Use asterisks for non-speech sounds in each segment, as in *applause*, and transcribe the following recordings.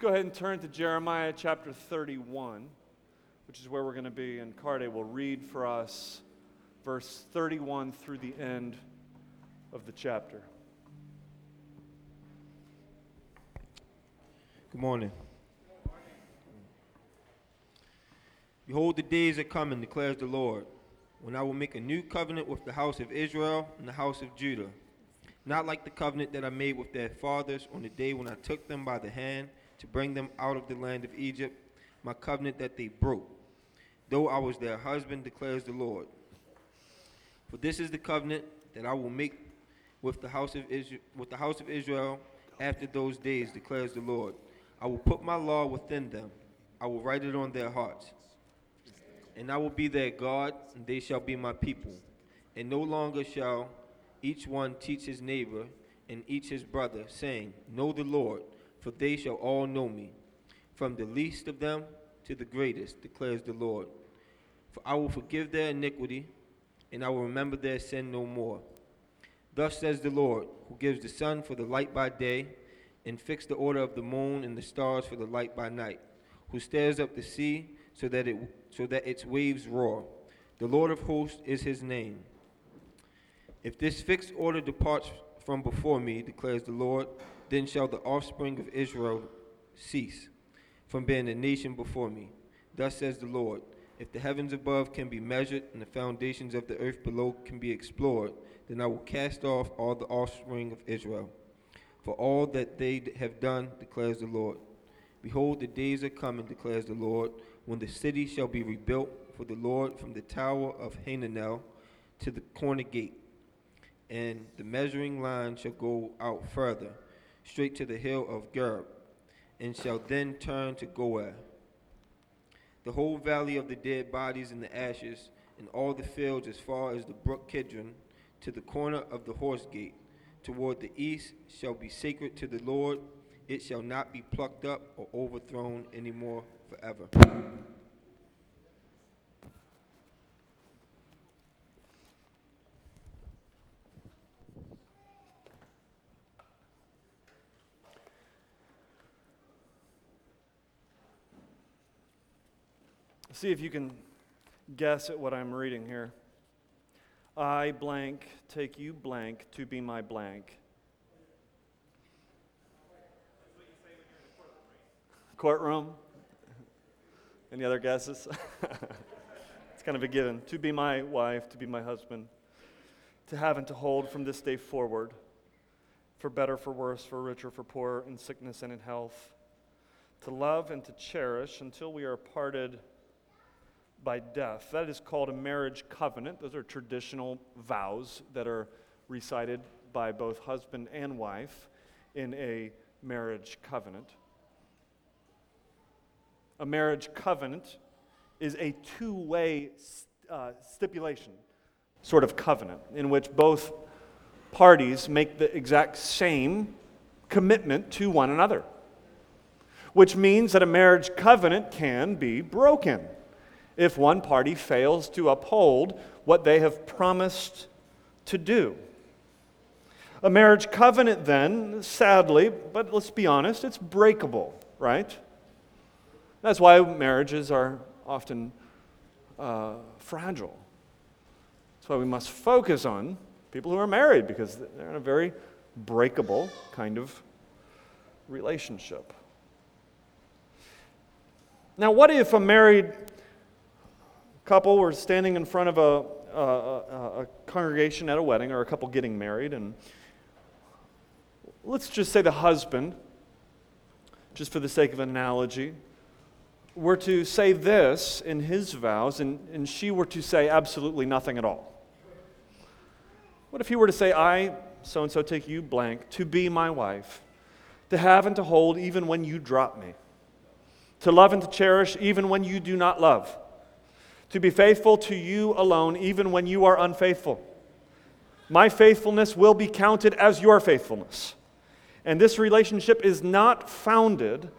Go ahead and turn to Jeremiah chapter 31, which is where we're going to be, and Carde will read for us verse 31 through the end of the chapter. Good morning. Behold, the days are coming, declares the Lord, when I will make a new covenant with the house of Israel and the house of Judah. Not like the covenant that I made with their fathers on the day when I took them by the hand to bring them out of the land of Egypt, my covenant that they broke, though I was their husband, declares the Lord. For this is the covenant that I will make with the house of Israel, with the house of Israel after those days, declares the Lord. I will put my law within them. I will write it on their hearts. And I will be their God, and they shall be my people. And no longer shall each one teach his neighbor and each his brother, saying, Know the Lord, for they shall all know me, from the least of them to the greatest, declares the Lord. For I will forgive their iniquity, and I will remember their sin no more. Thus says the Lord, who gives the sun for the light by day, and fix the order of the moon and the stars for the light by night, who stirs up the sea so that, it, so that its waves roar. The Lord of hosts is his name. If this fixed order departs from before me, declares the Lord, then shall the offspring of Israel cease from being a nation before me. Thus says the Lord If the heavens above can be measured and the foundations of the earth below can be explored, then I will cast off all the offspring of Israel. For all that they have done, declares the Lord. Behold, the days are coming, declares the Lord, when the city shall be rebuilt for the Lord from the tower of Hananel to the corner gate. And the measuring line shall go out further, straight to the hill of Gerb, and shall then turn to Goah. The whole valley of the dead bodies and the ashes, and all the fields as far as the brook Kidron, to the corner of the horse gate, toward the east, shall be sacred to the Lord. It shall not be plucked up or overthrown any more forever. See if you can guess at what I'm reading here. I blank take you blank to be my blank. Courtroom? Any other guesses? *laughs* it's kind of a given. To be my wife, to be my husband, to have and to hold from this day forward, for better, for worse, for richer, for poorer, in sickness and in health, to love and to cherish until we are parted by death. That is called a marriage covenant. Those are traditional vows that are recited by both husband and wife in a marriage covenant. A marriage covenant is a two way uh, stipulation, sort of covenant, in which both parties make the exact same commitment to one another, which means that a marriage covenant can be broken if one party fails to uphold what they have promised to do. A marriage covenant, then, sadly, but let's be honest, it's breakable, right? That's why marriages are often uh, fragile. That's why we must focus on people who are married because they're in a very breakable kind of relationship. Now, what if a married couple were standing in front of a, a, a, congregation at a wedding or a couple getting married, and let's just say the husband, just for the sake of analogy, were to say this in his vows, and, and she were to say absolutely nothing at all. What if he were to say, I, so and so, take you blank, to be my wife, to have and to hold even when you drop me, to love and to cherish even when you do not love? To be faithful to you alone, even when you are unfaithful. My faithfulness will be counted as your faithfulness. And this relationship is not founded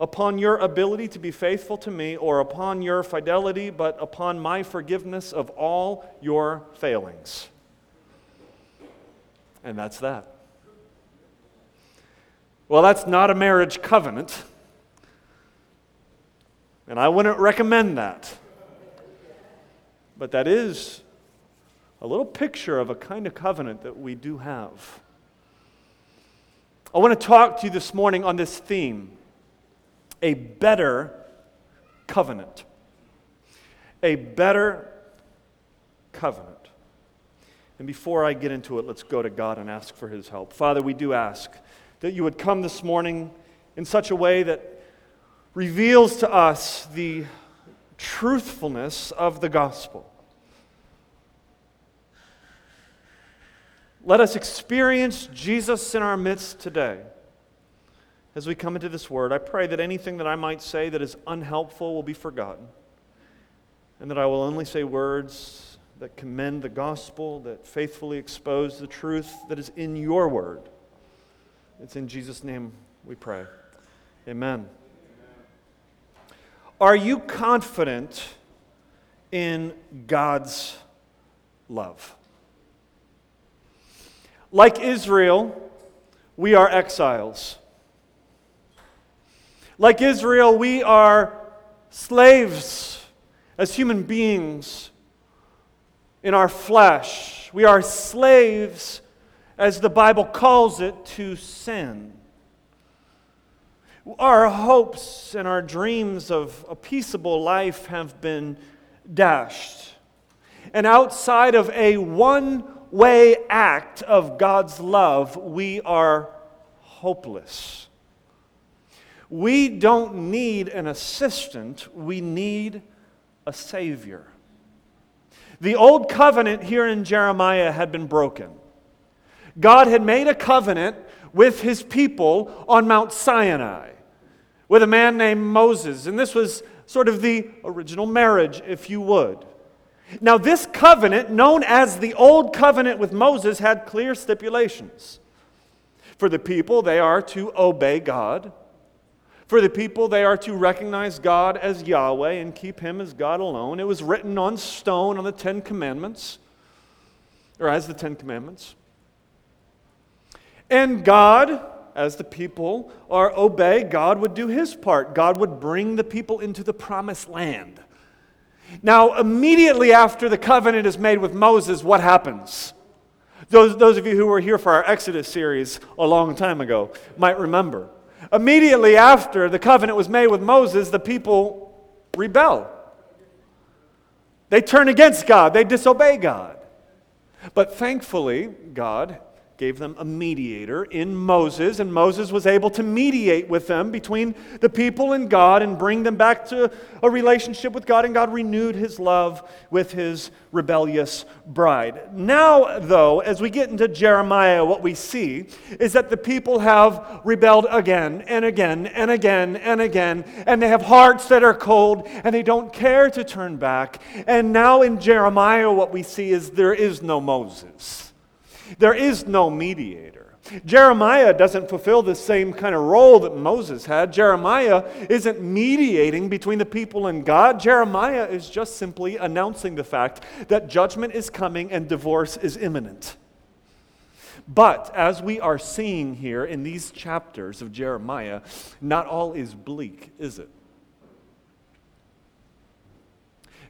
upon your ability to be faithful to me or upon your fidelity, but upon my forgiveness of all your failings. And that's that. Well, that's not a marriage covenant. And I wouldn't recommend that. But that is a little picture of a kind of covenant that we do have. I want to talk to you this morning on this theme a better covenant. A better covenant. And before I get into it, let's go to God and ask for his help. Father, we do ask that you would come this morning in such a way that reveals to us the truthfulness of the gospel. Let us experience Jesus in our midst today. As we come into this word, I pray that anything that I might say that is unhelpful will be forgotten, and that I will only say words that commend the gospel, that faithfully expose the truth that is in your word. It's in Jesus' name we pray. Amen. Are you confident in God's love? Like Israel, we are exiles. Like Israel, we are slaves as human beings in our flesh. We are slaves, as the Bible calls it, to sin. Our hopes and our dreams of a peaceable life have been dashed. And outside of a one way act of God's love, we are hopeless. We don't need an assistant, we need a Savior. The old covenant here in Jeremiah had been broken. God had made a covenant with his people on Mount Sinai with a man named Moses, and this was sort of the original marriage, if you would. Now, this covenant, known as the Old Covenant with Moses, had clear stipulations. For the people, they are to obey God. For the people, they are to recognize God as Yahweh and keep Him as God alone. It was written on stone on the Ten Commandments, or as the Ten Commandments. And God, as the people are obey, God would do His part. God would bring the people into the promised land. Now, immediately after the covenant is made with Moses, what happens? Those, those of you who were here for our Exodus series a long time ago might remember. Immediately after the covenant was made with Moses, the people rebel. They turn against God, they disobey God. But thankfully, God gave them a mediator in Moses, and Moses was able to mediate with them between the people and God and bring them back to a relationship with God, and God renewed his love with his rebellious bride. Now, though, as we get into Jeremiah, what we see is that the people have rebelled again and again and again and again, and they have hearts that are cold, and they don't care to turn back. And now in Jeremiah, what we see is there is no Moses. There is no mediator. Jeremiah doesn't fulfill the same kind of role that Moses had. Jeremiah isn't mediating between the people and God. Jeremiah is just simply announcing the fact that judgment is coming and divorce is imminent. But as we are seeing here in these chapters of Jeremiah, not all is bleak, is it?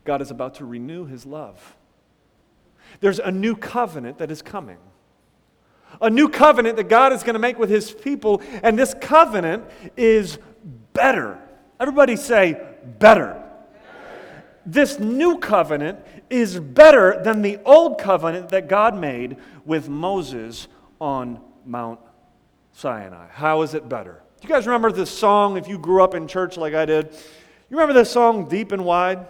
God is about to renew his love. There's a new covenant that is coming a new covenant that God is going to make with his people, and this covenant is better. Everybody say, better. This new covenant is better than the old covenant that God made with Moses on Mount Sinai. How is it better? Do you guys remember this song if you grew up in church like I did? You remember this song, Deep and Wide?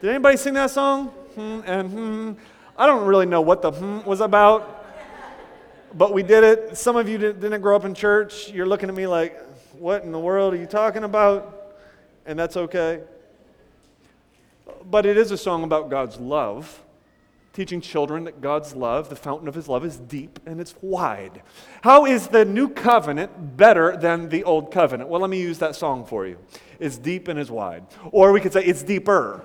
Did anybody sing that song? Hmm and hmm. I don't really know what the hmm was about but we did it. Some of you didn't grow up in church. You're looking at me like, what in the world are you talking about? And that's okay. But it is a song about God's love, teaching children that God's love, the fountain of his love, is deep and it's wide. How is the new covenant better than the old covenant? Well, let me use that song for you. It's deep and it's wide. Or we could say it's deeper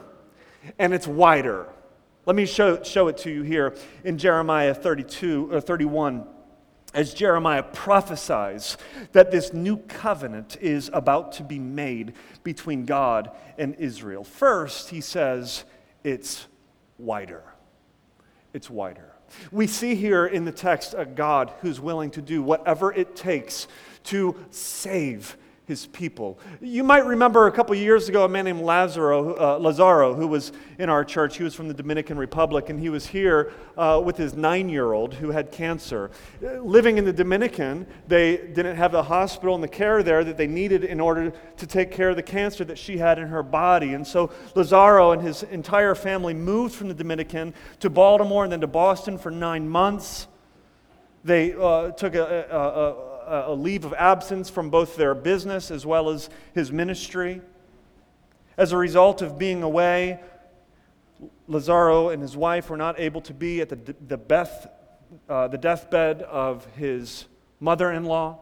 and it's wider. Let me show, show it to you here in Jeremiah 32 or 31 as Jeremiah prophesies that this new covenant is about to be made between God and Israel. First, he says it's wider. It's wider. We see here in the text a God who's willing to do whatever it takes to save his people. You might remember a couple years ago a man named Lazaro, uh, Lazaro, who was in our church. He was from the Dominican Republic, and he was here uh, with his nine year old who had cancer. Uh, living in the Dominican, they didn't have the hospital and the care there that they needed in order to take care of the cancer that she had in her body. And so Lazaro and his entire family moved from the Dominican to Baltimore and then to Boston for nine months. They uh, took a, a, a a leave of absence from both their business as well as his ministry. As a result of being away, Lazaro and his wife were not able to be at the, the, Beth, uh, the deathbed of his mother in law.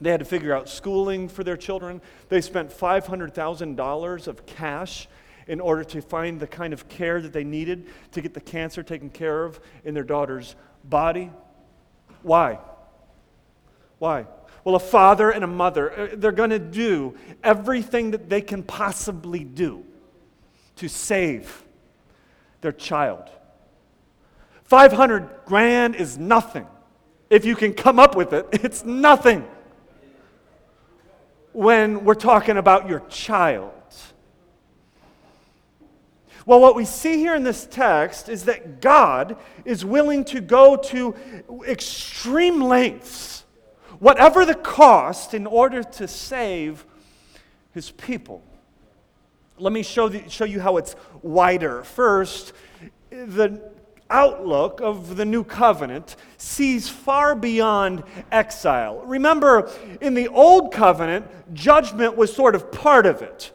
They had to figure out schooling for their children. They spent $500,000 of cash in order to find the kind of care that they needed to get the cancer taken care of in their daughter's body. Why? Why? Well, a father and a mother, uh, they're going to do everything that they can possibly do to save their child. 500 grand is nothing. If you can come up with it, *laughs* it's nothing when we're talking about your child. Well, what we see here in this text is that God is willing to go to extreme lengths whatever the cost, in order to save his people. Let me show, the, show you how it's wider. First, the outlook of the new covenant sees far beyond exile. Remember, in the old covenant, judgment was sort of part of it.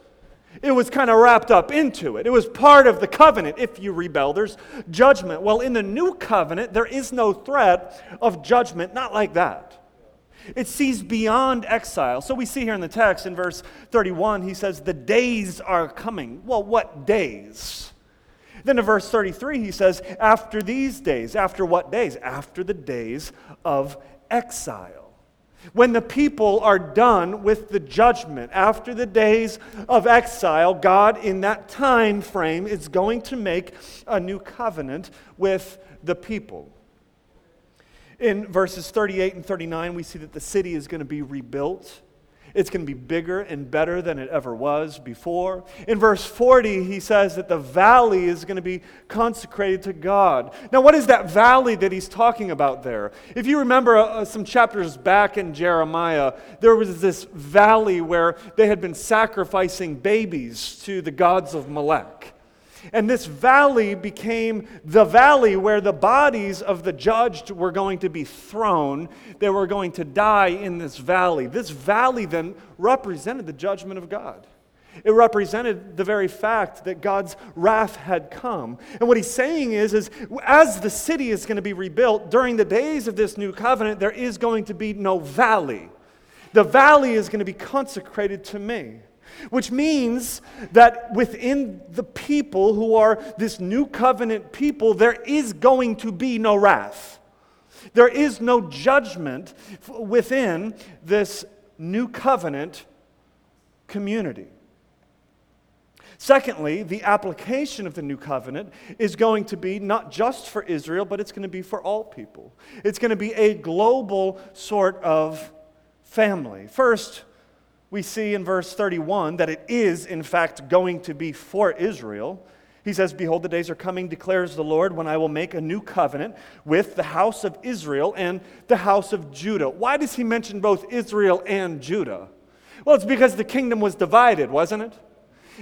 It was kind of wrapped up into it. It was part of the covenant. If you rebel, there's judgment. Well, in the new covenant, there is no threat of judgment, not like that. It sees beyond exile. So we see here in the text in verse 31, he says, The days are coming. Well, what days? Then in verse 33, he says, After these days. After what days? After the days of exile. When the people are done with the judgment, after the days of exile, God in that time frame is going to make a new covenant with the people. In verses 38 and 39, we see that the city is going to be rebuilt. It's going to be bigger and better than it ever was before. In verse 40, he says that the valley is going to be consecrated to God. Now, what is that valley that he's talking about there? If you remember uh, uh some chapters back in Jeremiah, there was this valley where they had been sacrificing babies to the gods of Molech. And this valley became the valley where the bodies of the judged were going to be thrown. They were going to die in this valley. This valley then represented the judgment of God. It represented the very fact that God's wrath had come. And what he's saying is, is as the city is going to be rebuilt, during the days of this new covenant, there is going to be no valley. The valley is going to be consecrated to me which means that within the people who are this new covenant people, there is going to be no wrath. There is no judgment within this new covenant community. Secondly, the application of the new covenant is going to be not just for Israel, but it's going to be for all people. It's going to be a global sort of family. First, we see in verse 31 that it is, in fact, going to be for Israel. He says, Behold, the days are coming, declares the Lord, when I will make a new covenant with the house of Israel and the house of Judah. Why does he mention both Israel and Judah? Well, it's because the kingdom was divided, wasn't it?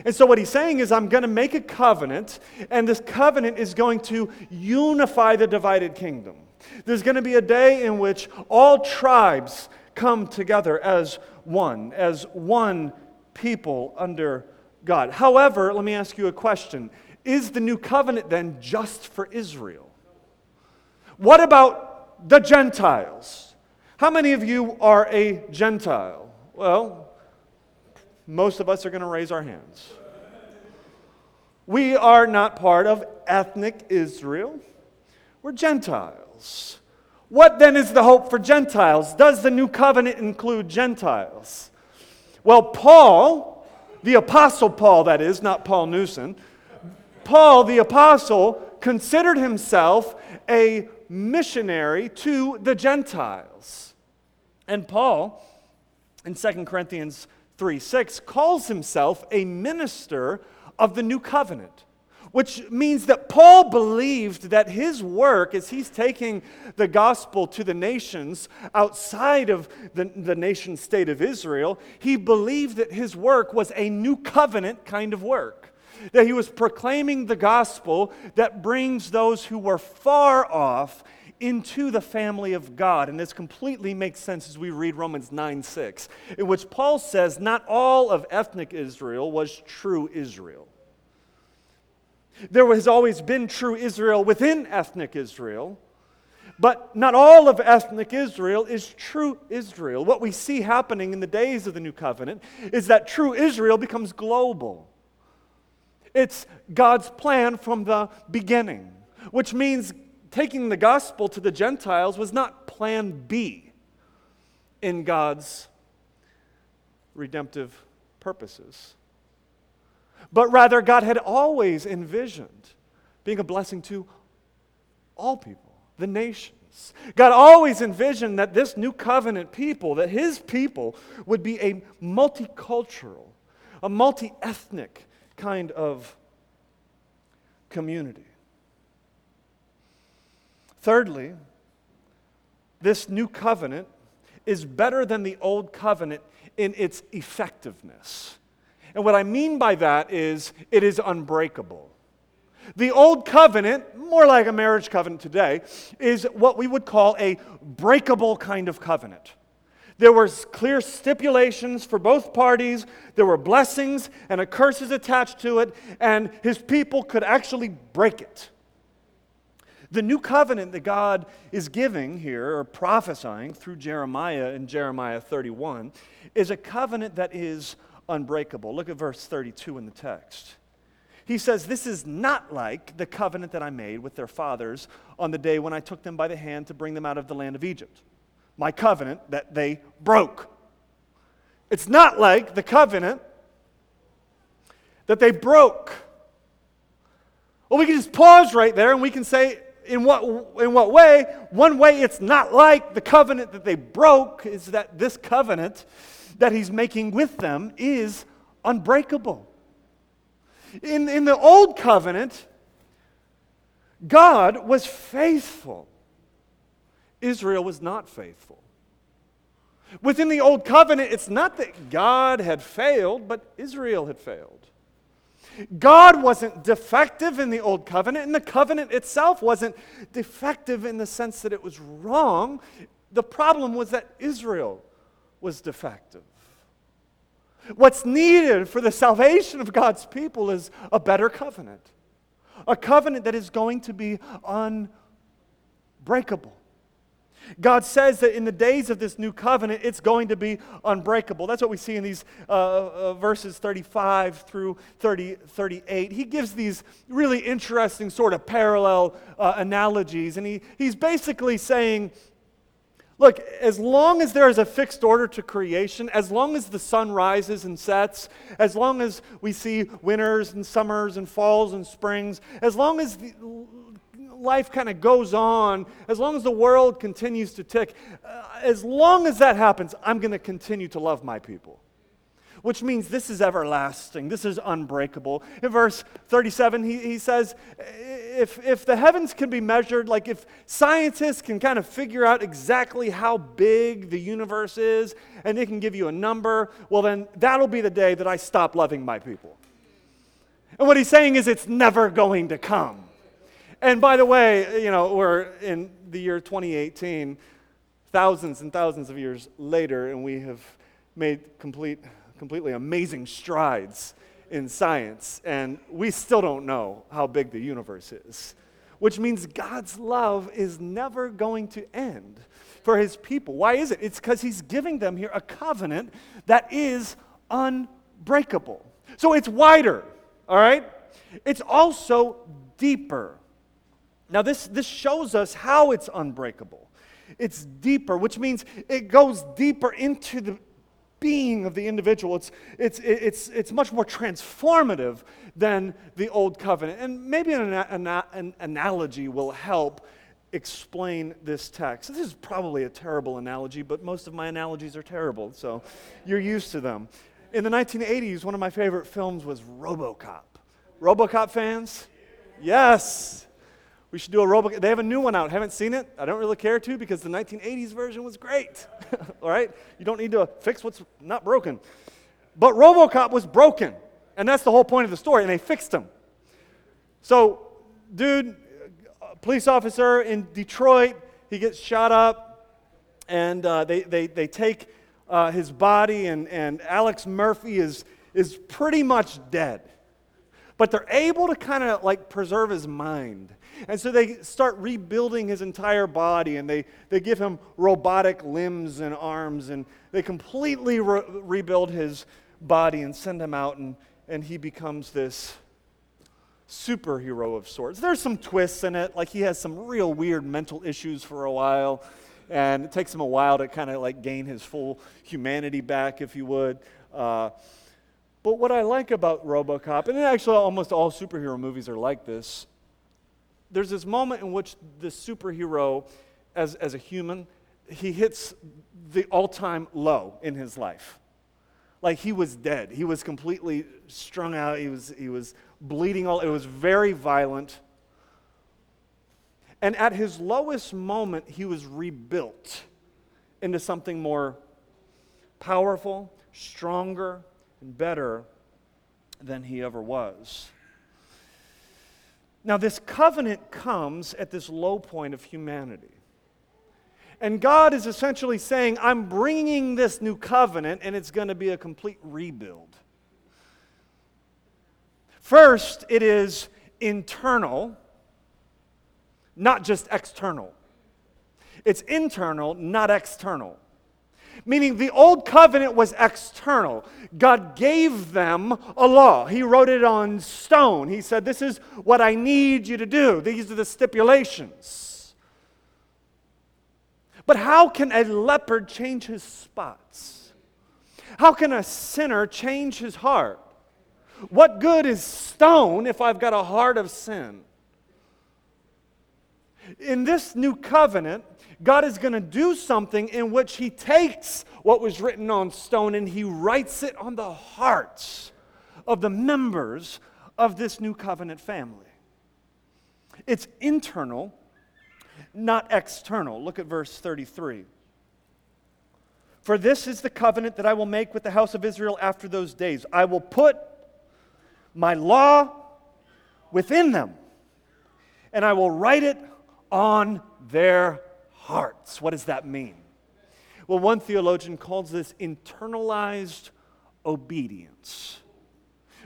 And so, what he's saying is, I'm going to make a covenant, and this covenant is going to unify the divided kingdom. There's going to be a day in which all tribes come together as one, as one people under God. However, let me ask you a question Is the new covenant then just for Israel? What about the Gentiles? How many of you are a Gentile? Well, most of us are going to raise our hands. We are not part of ethnic Israel, we're Gentiles. What then is the hope for Gentiles? Does the new covenant include Gentiles? Well, Paul, the Apostle Paul, that is, not Paul Newson, Paul, the Apostle, considered himself a missionary to the Gentiles. And Paul, in 2 Corinthians 3 6, calls himself a minister of the new covenant which means that Paul believed that his work, as he's taking the gospel to the nations outside of the, the nation state of Israel, he believed that his work was a new covenant kind of work. That he was proclaiming the gospel that brings those who were far off into the family of God. And this completely makes sense as we read Romans 9 6, in which Paul says, Not all of ethnic Israel was true Israel. There has always been true Israel within ethnic Israel, but not all of ethnic Israel is true Israel. What we see happening in the days of the new covenant is that true Israel becomes global. It's God's plan from the beginning, which means taking the gospel to the Gentiles was not plan B in God's redemptive purposes but rather God had always envisioned being a blessing to all people, the nations. God always envisioned that this new covenant people, that his people would be a multicultural, a multi ethnic kind of community. Thirdly, this new covenant is better than the old covenant in its effectiveness. And what I mean by that is it is unbreakable. The old covenant, more like a marriage covenant today, is what we would call a breakable kind of covenant. There were clear stipulations for both parties. There were blessings and a curses attached to it, and his people could actually break it. The new covenant that God is giving here, or prophesying through Jeremiah in Jeremiah 31, is a covenant that is unbreakable. Look at verse 32 in the text. He says, This is not like the covenant that I made with their fathers on the day when I took them by the hand to bring them out of the land of Egypt. My covenant that they broke. It's not like the covenant that they broke. Well, we can just pause right there and we can say, in what, in what way? One way it's not like the covenant that they broke is that this covenant that he's making with them is unbreakable. In, in the old covenant, God was faithful, Israel was not faithful. Within the old covenant, it's not that God had failed, but Israel had failed. God wasn't defective in the old covenant, and the covenant itself wasn't defective in the sense that it was wrong. The problem was that Israel was defective. What's needed for the salvation of God's people is a better covenant, a covenant that is going to be unbreakable. God says that in the days of this new covenant, it's going to be unbreakable. That's what we see in these uh, uh, verses 35 through 30, 38. He gives these really interesting sort of parallel uh, analogies, and he, he's basically saying Look, as long as there is a fixed order to creation, as long as the sun rises and sets, as long as we see winters and summers and falls and springs, as long as life kind of goes on, as long as the world continues to tick, uh, as long as that happens, I'm going to continue to love my people which means this is everlasting. This is unbreakable. In verse 37, he, he says, if, if the heavens can be measured, like if scientists can kind of figure out exactly how big the universe is, and they can give you a number, well, then that'll be the day that I stop loving my people. And what he's saying is, it's never going to come. And by the way, you know, we're in the year 2018, thousands and thousands of years later, and we have made complete completely amazing strides in science, and we still don't know how big the universe is, which means God's love is never going to end for his people. Why is it? It's because he's giving them here a covenant that is unbreakable. So it's wider, all right? It's also deeper. Now, this, this shows us how it's unbreakable. It's deeper, which means it goes deeper into the being of the individual. It's, it's, it's, it's much more transformative than the old covenant. And maybe an, an, an analogy will help explain this text. This is probably a terrible analogy, but most of my analogies are terrible, so you're used to them. In the 1980s, one of my favorite films was Robocop. Robocop fans? Yes. We should do a Robocop. They have a new one out. Haven't seen it? I don't really care to because the 1980s version was great. *laughs* All right? You don't need to fix what's not broken. But Robocop was broken. And that's the whole point of the story. And they fixed him. So, dude, police officer in Detroit, he gets shot up. And uh, they, they, they take uh, his body, and, and Alex Murphy is, is pretty much dead. But they're able to kind of like preserve his mind. And so they start rebuilding his entire body and they, they give him robotic limbs and arms and they completely re- rebuild his body and send him out and, and he becomes this superhero of sorts. There's some twists in it, like he has some real weird mental issues for a while and it takes him a while to kind of like gain his full humanity back, if you would. Uh, but what I like about Robocop, and actually almost all superhero movies are like this, there's this moment in which the superhero, as, as a human, he hits the all time low in his life. Like he was dead. He was completely strung out. He was, he was bleeding all. It was very violent. And at his lowest moment, he was rebuilt into something more powerful, stronger, and better than he ever was. Now, this covenant comes at this low point of humanity. And God is essentially saying, I'm bringing this new covenant, and it's going to be a complete rebuild. First, it is internal, not just external. It's internal, not external. Meaning the old covenant was external. God gave them a law. He wrote it on stone. He said, This is what I need you to do. These are the stipulations. But how can a leopard change his spots? How can a sinner change his heart? What good is stone if I've got a heart of sin? In this new covenant, God is going to do something in which He takes what was written on stone and He writes it on the hearts of the members of this new covenant family. It's internal, not external. Look at verse 33. For this is the covenant that I will make with the house of Israel after those days. I will put my law within them, and I will write it on their hearts. What does that mean? Well, one theologian calls this internalized obedience,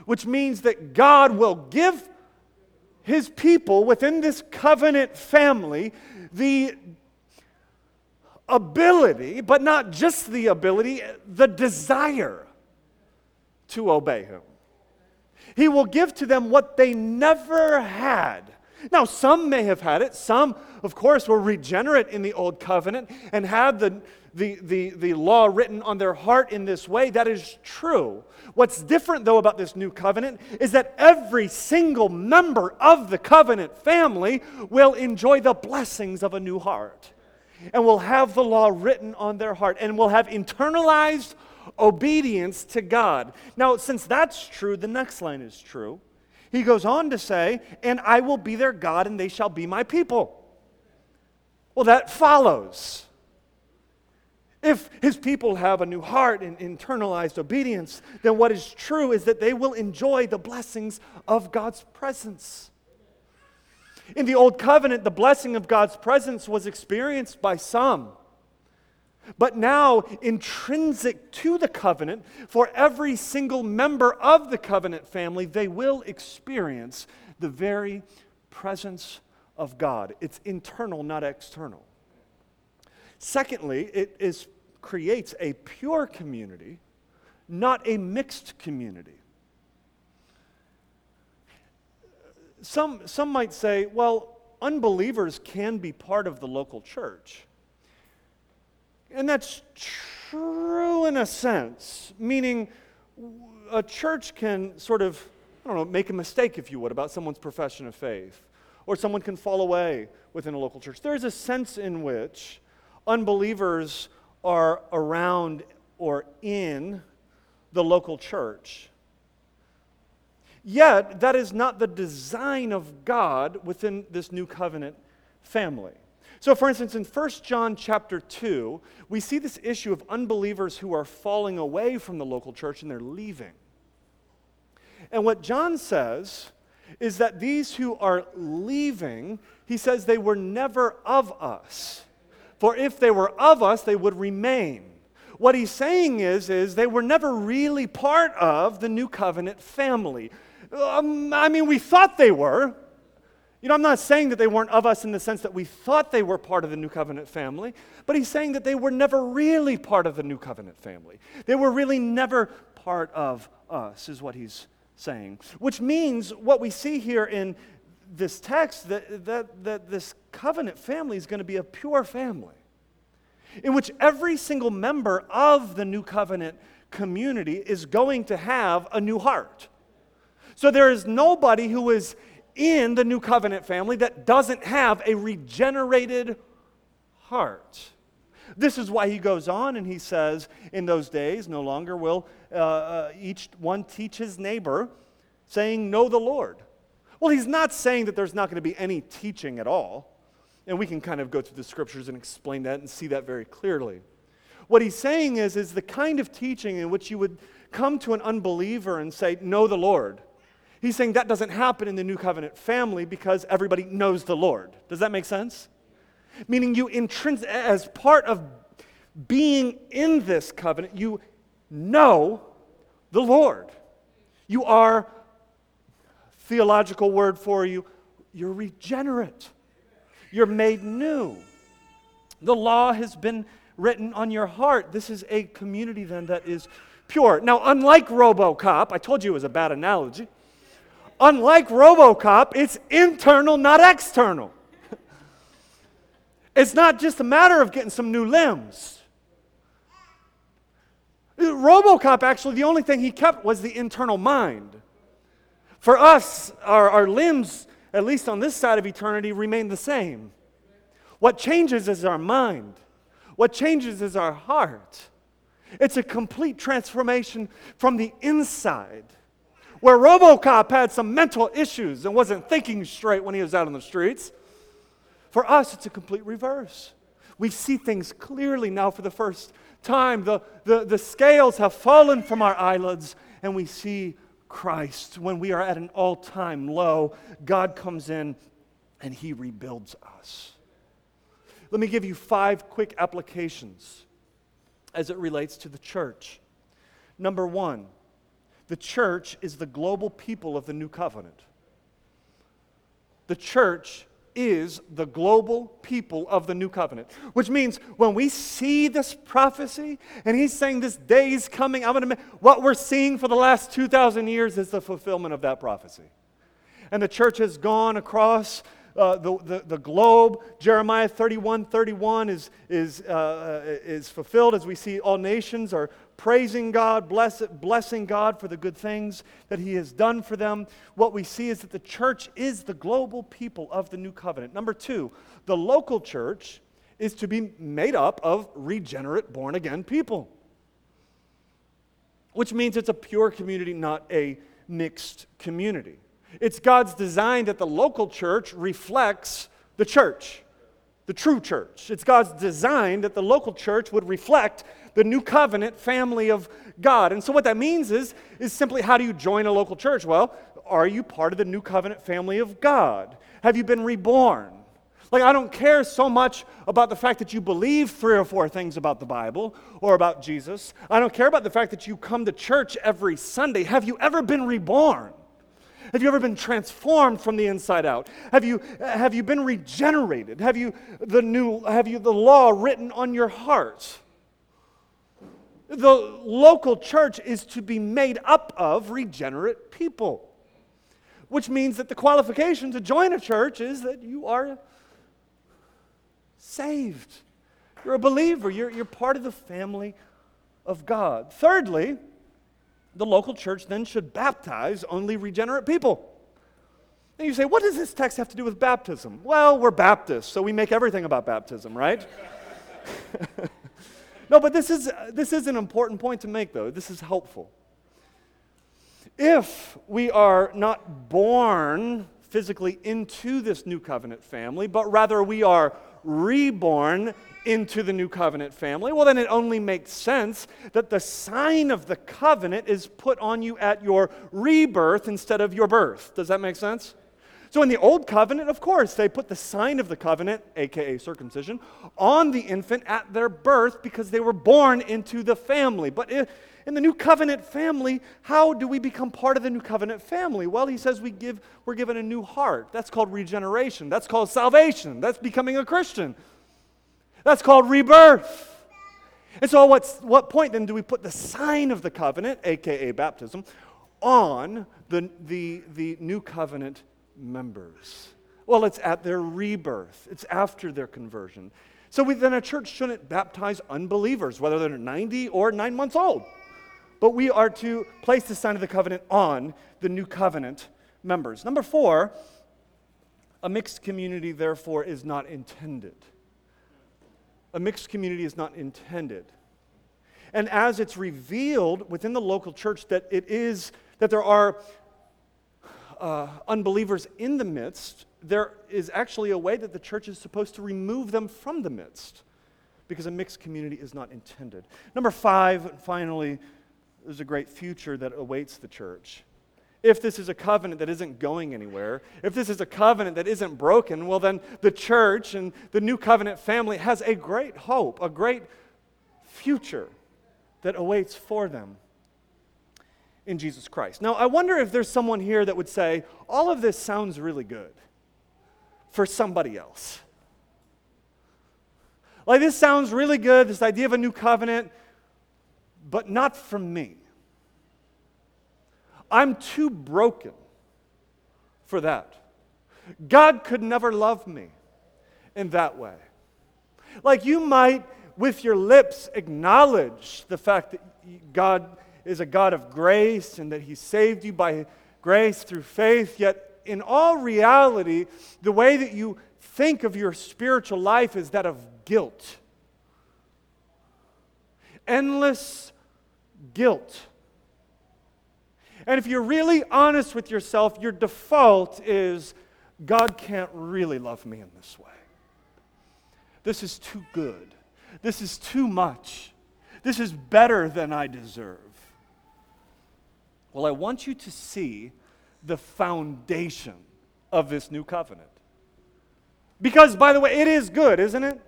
which means that God will give his people within this covenant family the ability, but not just the ability, the desire to obey him. He will give to them what they never had now, some may have had it. Some, of course, were regenerate in the Old Covenant and had the, the, the, the law written on their heart in this way. That is true. What's different, though, about this new covenant is that every single member of the covenant family will enjoy the blessings of a new heart and will have the law written on their heart and will have internalized obedience to God. Now, since that's true, the next line is true. He goes on to say, And I will be their God, and they shall be my people. Well, that follows. If his people have a new heart and internalized obedience, then what is true is that they will enjoy the blessings of God's presence. In the Old Covenant, the blessing of God's presence was experienced by some. But now, intrinsic to the covenant, for every single member of the covenant family, they will experience the very presence of God. It's internal, not external. Secondly, it is, creates a pure community, not a mixed community. Some, some might say, well, unbelievers can be part of the local church. And that's true in a sense, meaning a church can sort of, I don't know, make a mistake, if you would, about someone's profession of faith, or someone can fall away within a local church. There's a sense in which unbelievers are around or in the local church. Yet, that is not the design of God within this new covenant family. So, for instance, in 1 John chapter 2, we see this issue of unbelievers who are falling away from the local church and they're leaving. And what John says is that these who are leaving, he says they were never of us. For if they were of us, they would remain. What he's saying is, is they were never really part of the new covenant family. Um, I mean, we thought they were, you know, I'm not saying that they weren't of us in the sense that we thought they were part of the new covenant family, but he's saying that they were never really part of the new covenant family. They were really never part of us, is what he's saying. Which means what we see here in this text that, that, that this covenant family is going to be a pure family in which every single member of the new covenant community is going to have a new heart. So there is nobody who is in the new covenant family that doesn't have a regenerated heart. This is why he goes on and he says, In those days, no longer will uh, uh, each one teach his neighbor, saying, Know the Lord. Well, he's not saying that there's not going to be any teaching at all. And we can kind of go through the scriptures and explain that and see that very clearly. What he's saying is, is the kind of teaching in which you would come to an unbeliever and say, Know the Lord He's saying that doesn't happen in the new covenant family because everybody knows the Lord. Does that make sense? Meaning, you intrins- as part of being in this covenant, you know the Lord. You are, theological word for you, you're regenerate. You're made new. The law has been written on your heart. This is a community then that is pure. Now, unlike Robocop, I told you it was a bad analogy. Unlike Robocop, it's internal, not external. *laughs* it's not just a matter of getting some new limbs. Robocop, actually, the only thing he kept was the internal mind. For us, our, our limbs, at least on this side of eternity, remain the same. What changes is our mind, what changes is our heart. It's a complete transformation from the inside. Where Robocop had some mental issues and wasn't thinking straight when he was out on the streets, for us, it's a complete reverse. We see things clearly now for the first time. The, the, the scales have fallen from our eyelids, and we see Christ. When we are at an all time low, God comes in and he rebuilds us. Let me give you five quick applications as it relates to the church. Number one, the church is the global people of the new covenant. The church is the global people of the new covenant. Which means when we see this prophecy and he's saying this day is coming, I'm gonna what we're seeing for the last 2,000 years is the fulfillment of that prophecy. And the church has gone across uh, the, the, the, globe. Jeremiah 31 31 is, is, uh, uh, is fulfilled as we see all nations are praising God, bless, blessing God for the good things that He has done for them. What we see is that the church is the global people of the new covenant. Number two, the local church is to be made up of regenerate, born again people, which means it's a pure community, not a mixed community. It's God's design that the local church reflects the church, the true church. It's God's design that the local church would reflect the new covenant family of God. And so what that means is, is simply how do you join a local church? Well, are you part of the new covenant family of God? Have you been reborn? Like, I don't care so much about the fact that you believe three or four things about the Bible or about Jesus. I don't care about the fact that you come to church every Sunday. Have you ever been reborn? Have you ever been transformed from the inside out? Have you, have you been regenerated? Have you the new have you the law written on your heart? The local church is to be made up of regenerate people, which means that the qualification to join a church is that you are saved. You're a believer, you're, you're part of the family of God. Thirdly, the local church then should baptize only regenerate people. And you say, what does this text have to do with baptism? Well, we're Baptists, so we make everything about baptism, right? *laughs* no, but this is, this is an important point to make, though. This is helpful. If we are not born physically into this new covenant family, but rather we are reborn into the new covenant family, well, then it only makes sense that the sign of the covenant is put on you at your rebirth instead of your birth. Does that make sense? So in the old covenant, of course, they put the sign of the covenant, aka circumcision, on the infant at their birth because they were born into the family. But in the new covenant family, how do we become part of the new covenant family? Well, he says we give, we're given a new heart. That's called regeneration. That's called salvation. That's becoming a Christian. That's called rebirth. And so, what's, what point then do we put the sign of the covenant, aka baptism, on the, the, the new covenant members? Well, it's at their rebirth, it's after their conversion. So we, then a church shouldn't baptize unbelievers, whether they're 90 or nine months old. But we are to place the sign of the covenant on the new covenant members. Number four, a mixed community, therefore, is not intended. A mixed community is not intended. And as it's revealed within the local church that it is, that there are uh, unbelievers in the midst, there is actually a way that the church is supposed to remove them from the midst because a mixed community is not intended. Number five, finally, there's a great future that awaits the church. If this is a covenant that isn't going anywhere, if this is a covenant that isn't broken, well, then the church and the new covenant family has a great hope, a great future that awaits for them in Jesus Christ. Now, I wonder if there's someone here that would say, all of this sounds really good for somebody else. Like, this sounds really good, this idea of a new covenant, but not for me. I'm too broken for that. God could never love me in that way. Like, you might, with your lips, acknowledge the fact that God is a God of grace and that He saved you by grace through faith, yet in all reality, the way that you think of your spiritual life is that of guilt. Endless guilt. And if you're really honest with yourself, your default is God can't really love me in this way. This is too good. This is too much. This is better than I deserve. Well, I want you to see the foundation of this new covenant. Because, by the way, it is good, isn't it?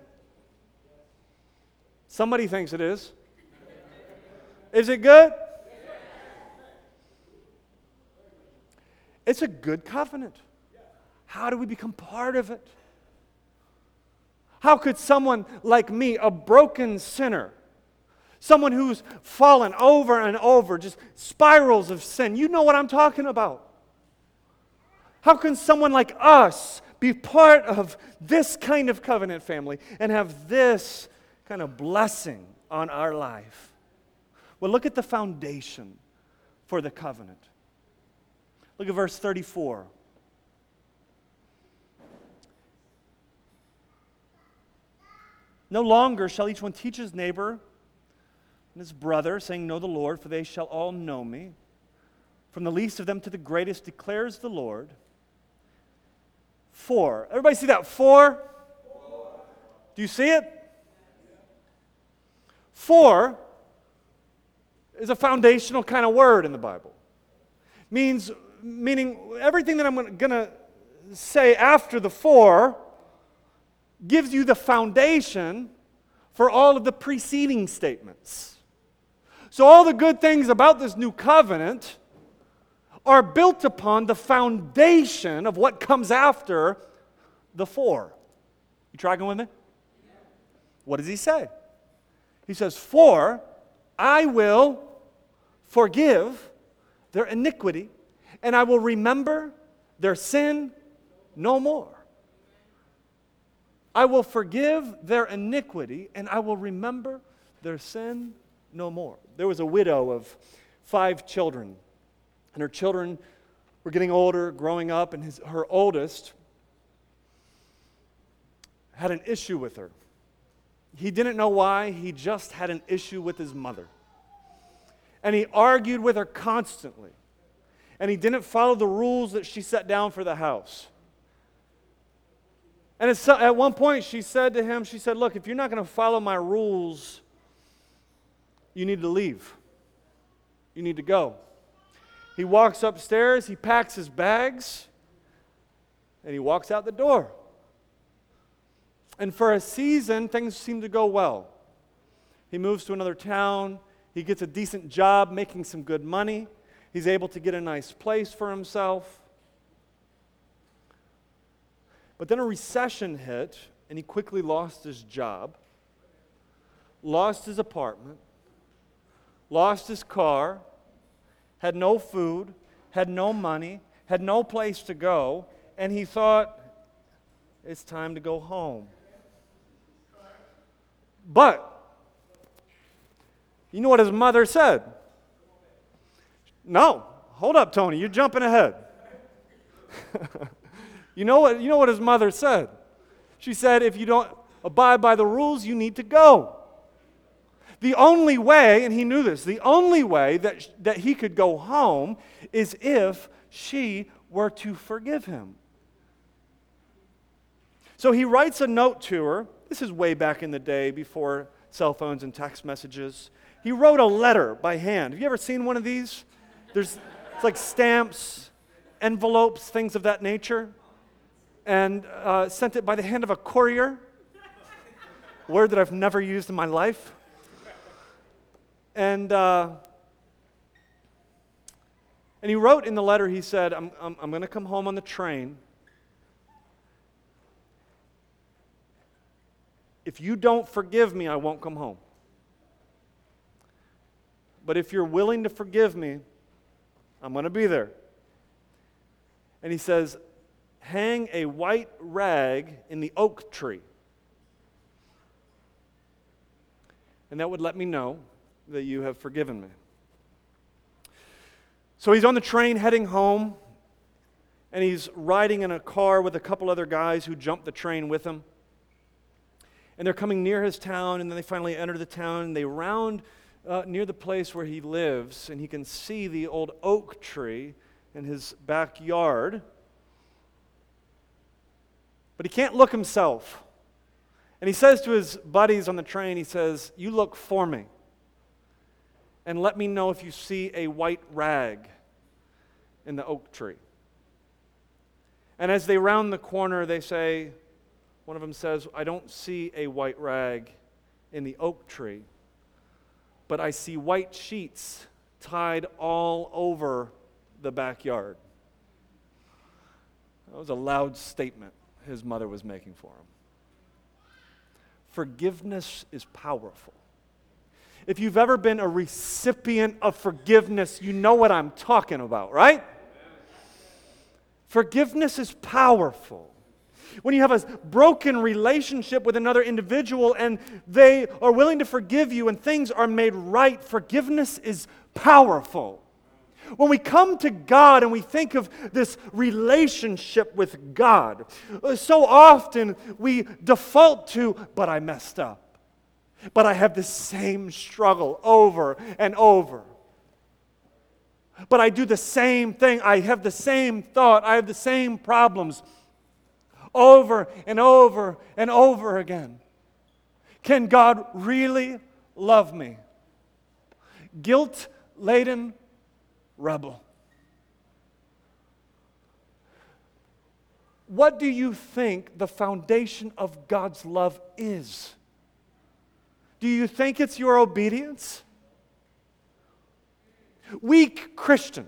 Somebody thinks it is. Is it good? It's a good covenant. How do we become part of it? How could someone like me, a broken sinner, Someone who's fallen over and over, just spirals of sin. You know what I'm talking about. How can someone like us be part of this kind of covenant family and have this kind of blessing on our life? Well, look at the foundation for the covenant. Look at verse 34. No longer shall each one teach his neighbor and his brother, saying, Know the Lord, for they shall all know me. From the least of them to the greatest declares the Lord. For. Everybody see that? For? For. Do you see it? For is a foundational kind of word in the Bible. Means meaning everything that I'm going to say after the for gives you the foundation for all of the preceding statements. So, all the good things about this new covenant are built upon the foundation of what comes after the for. You tracking with me? What does he say? He says, For I will forgive their iniquity, and I will remember their sin no more. I will forgive their iniquity, and I will remember their sin no more. There was a widow of five children, and her children were getting older, growing up, and his, her oldest had an issue with her. He didn't know why, he just had an issue with his mother. And he argued with her constantly. And he didn't follow the rules that she set down for the house. And at one point, she said to him, She said, Look, if you're not going to follow my rules, you need to leave. You need to go. He walks upstairs, he packs his bags, and he walks out the door. And for a season, things seem to go well. He moves to another town. He gets a decent job, making some good money. He's able to get a nice place for himself. But then a recession hit, and he quickly lost his job, lost his apartment, lost his car, had no food, had no money, had no place to go, and he thought, it's time to go home. But, you know what his mother said? No, hold up, Tony, you're jumping ahead. *laughs* you, know what, you know what his mother said? She said, if you don't abide by the rules, you need to go. The only way, and he knew this, the only way that, that he could go home is if she were to forgive him. So he writes a note to her this is way back in the day before cell phones and text messages. He wrote a letter by hand. Have you ever seen one of these? There's it's like stamps, envelopes, things of that nature, and uh, sent it by the hand of a courier. Word that I've never used in my life. And uh, and he wrote in the letter, he said, I'm, I'm, I'm going to come home on the train. If you don't forgive me, I won't come home. But if you're willing to forgive me, I'm going to be there. And he says, Hang a white rag in the oak tree. And that would let me know that you have forgiven me. So he's on the train heading home, and he's riding in a car with a couple other guys who jumped the train with him and they're coming near his town, and then they finally enter the town, and they round uh, near the place where he lives, and he can see the old oak tree in his backyard. But he can't look himself. And he says to his buddies on the train, he says, You look for me. And let me know if you see a white rag in the oak tree. And as they round the corner, they say, one of them says, I don't see a white rag in the oak tree, but I see white sheets tied all over the backyard. That was a loud statement his mother was making for him. Forgiveness is powerful. If you've ever been a recipient of forgiveness, you know what I'm talking about, right? Forgiveness is powerful when you have a broken relationship with another individual and they are willing to forgive you and things are made right, forgiveness is powerful. When we come to God and we think of this relationship with God, uh, so often we default to, but I messed up. But I have the same struggle over and over. But I do the same thing. I have the same thought. I have the same problems over and over and over again. Can God really love me? Guilt laden rebel. What do you think the foundation of God's love is? Do you think it's your obedience? Weak Christian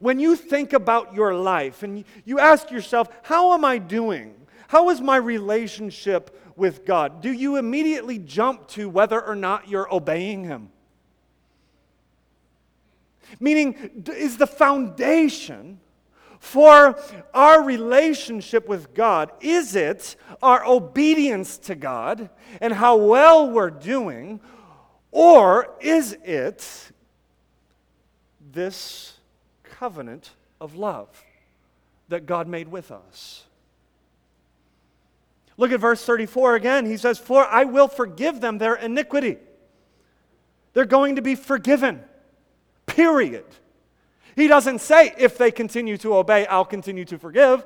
when you think about your life and you ask yourself, How am I doing? How is my relationship with God? Do you immediately jump to whether or not you're obeying Him? Meaning, is the foundation for our relationship with God? Is it our obedience to God and how well we're doing? Or is it this covenant of love that God made with us? Look at verse 34 again. He says, For I will forgive them their iniquity. They're going to be forgiven, period. He doesn't say, if they continue to obey, I'll continue to forgive.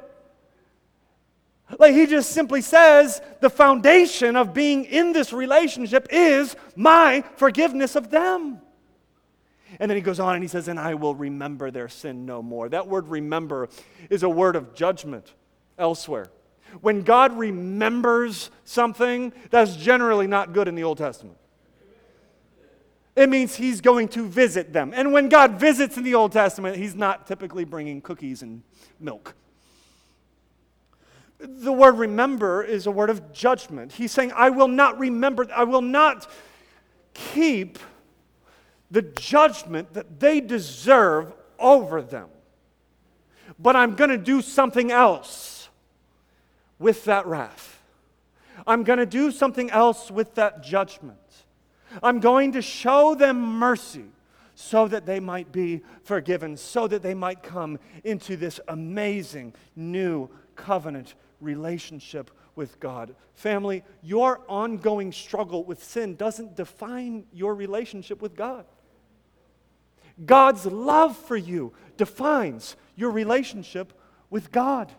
Like he just simply says, the foundation of being in this relationship is my forgiveness of them. And then he goes on and he says, And I will remember their sin no more. That word remember is a word of judgment elsewhere. When God remembers something, that's generally not good in the Old Testament. It means he's going to visit them. And when God visits in the Old Testament, he's not typically bringing cookies and milk. The word remember is a word of judgment. He's saying, I will not remember, I will not keep the judgment that they deserve over them. But I'm going to do something else with that wrath. I'm going to do something else with that judgment. I'm going to show them mercy so that they might be forgiven, so that they might come into this amazing new covenant relationship with God. Family, your ongoing struggle with sin doesn't define your relationship with God. God's love for you defines your relationship with God.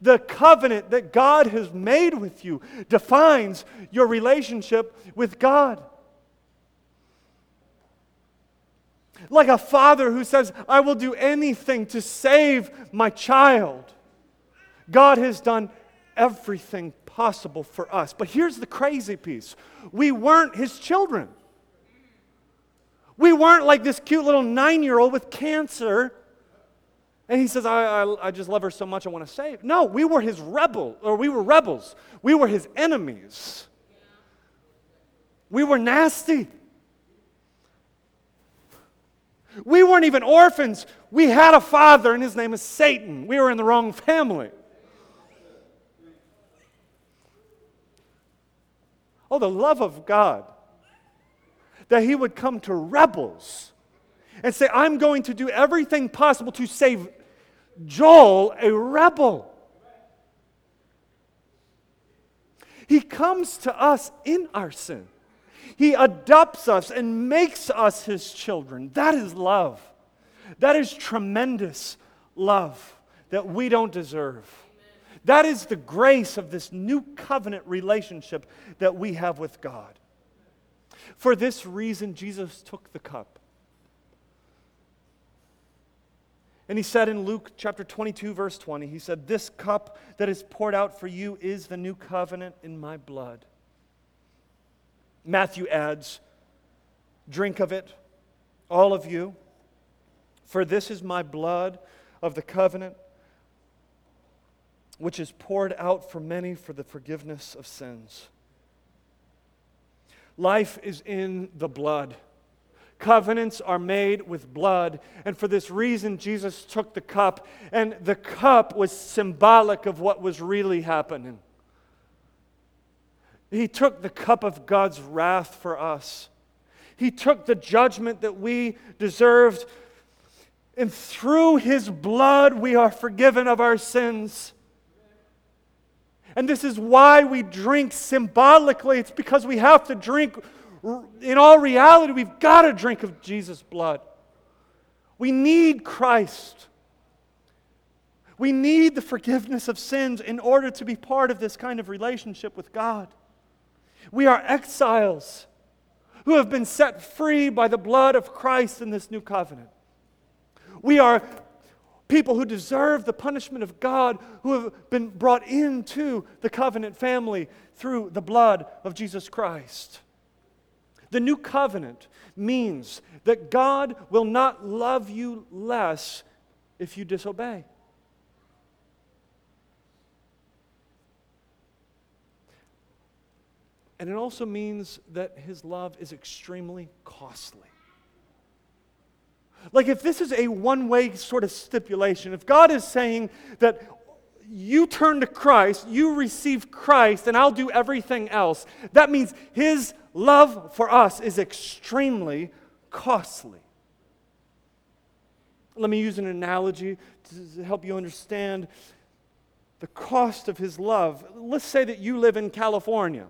The covenant that God has made with you defines your relationship with God. Like a father who says, I will do anything to save my child. God has done everything possible for us. But here's the crazy piece we weren't his children. We weren't like this cute little nine year old with cancer. And he says, I, I, I, just love her so much, I want to save. No, we were his rebel, or we were rebels. We were his enemies. We were nasty. We weren't even orphans. We had a father, and his name is Satan. We were in the wrong family. Oh, the love of God. That he would come to rebels and say, I'm going to do everything possible to save Joel, a rebel. He comes to us in our sin. He adopts us and makes us his children. That is love. That is tremendous love that we don't deserve. That is the grace of this new covenant relationship that we have with God. For this reason, Jesus took the cup. And he said in Luke chapter 22, verse 20, he said, This cup that is poured out for you is the new covenant in my blood. Matthew adds, Drink of it, all of you, for this is my blood of the covenant which is poured out for many for the forgiveness of sins. Life is in the blood. Covenants are made with blood. And for this reason, Jesus took the cup, and the cup was symbolic of what was really happening. He took the cup of God's wrath for us. He took the judgment that we deserved, and through His blood, we are forgiven of our sins. And this is why we drink symbolically. It's because we have to drink, in all reality, we've got to drink of Jesus' blood. We need Christ. We need the forgiveness of sins in order to be part of this kind of relationship with God. We are exiles who have been set free by the blood of Christ in this new covenant. We are people who deserve the punishment of God, who have been brought into the covenant family through the blood of Jesus Christ. The new covenant means that God will not love you less if you disobey. And it also means that his love is extremely costly. Like, if this is a one way sort of stipulation, if God is saying that you turn to Christ, you receive Christ, and I'll do everything else, that means His love for us is extremely costly. Let me use an analogy to help you understand the cost of His love. Let's say that you live in California,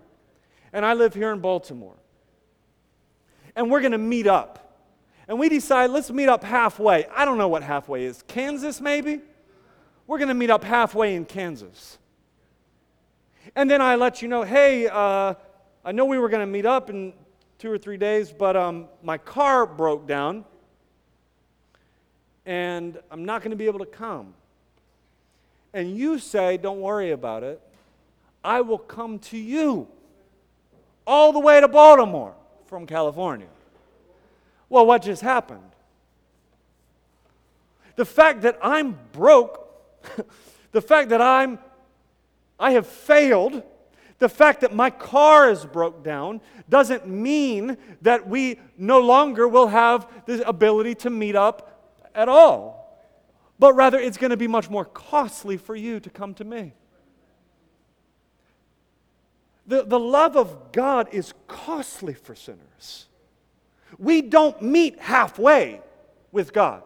and I live here in Baltimore, and we're going to meet up and we decide let's meet up halfway. I don't know what halfway is. Kansas, maybe? We're going to meet up halfway in Kansas. And then I let you know, hey, uh, I know we were going to meet up in two or three days, but um, my car broke down and I'm not going to be able to come. And you say, don't worry about it. I will come to you all the way to Baltimore from California. Well, what just happened? The fact that I'm broke, *laughs* the fact that I'm I have failed, the fact that my car is broke down doesn't mean that we no longer will have the ability to meet up at all. But rather, it's going to be much more costly for you to come to me. The, the love of God is costly for sinners. We don't meet halfway with God.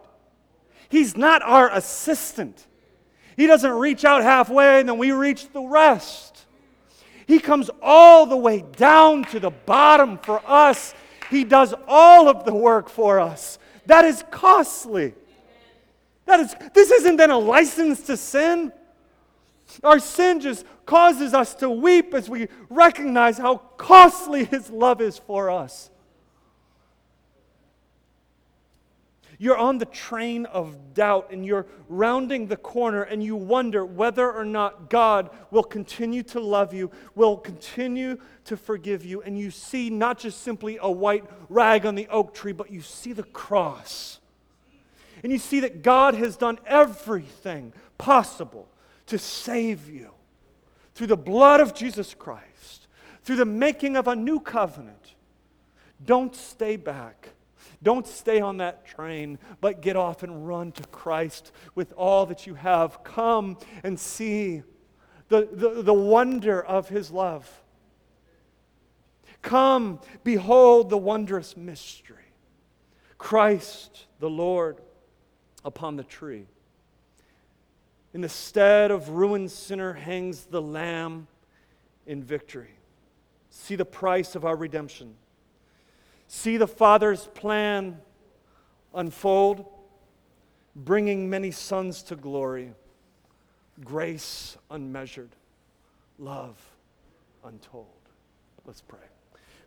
He's not our assistant. He doesn't reach out halfway and then we reach the rest. He comes all the way down to the bottom for us. He does all of the work for us. That is costly. That is, this isn't then a license to sin. Our sin just causes us to weep as we recognize how costly His love is for us. You're on the train of doubt and you're rounding the corner and you wonder whether or not God will continue to love you, will continue to forgive you. And you see not just simply a white rag on the oak tree, but you see the cross. And you see that God has done everything possible to save you through the blood of Jesus Christ, through the making of a new covenant. Don't stay back. Don't stay on that train, but get off and run to Christ with all that you have. Come and see the, the, the wonder of his love. Come, behold the wondrous mystery Christ the Lord upon the tree. In the stead of ruined sinner hangs the Lamb in victory. See the price of our redemption see the Father's plan unfold, bringing many sons to glory, grace unmeasured, love untold. Let's pray.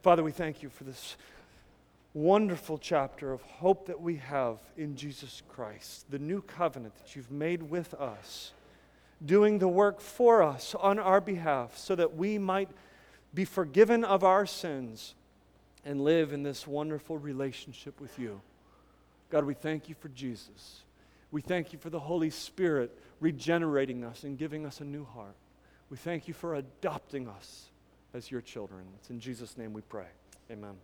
Father, we thank you for this wonderful chapter of hope that we have in Jesus Christ, the new covenant that you've made with us, doing the work for us on our behalf so that we might be forgiven of our sins and live in this wonderful relationship with you. God, we thank you for Jesus. We thank you for the Holy Spirit regenerating us and giving us a new heart. We thank you for adopting us as your children. It's in Jesus' name we pray. Amen.